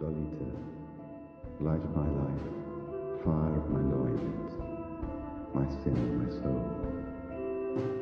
Lolita, light of my life, fire of my loins, my sin, my soul.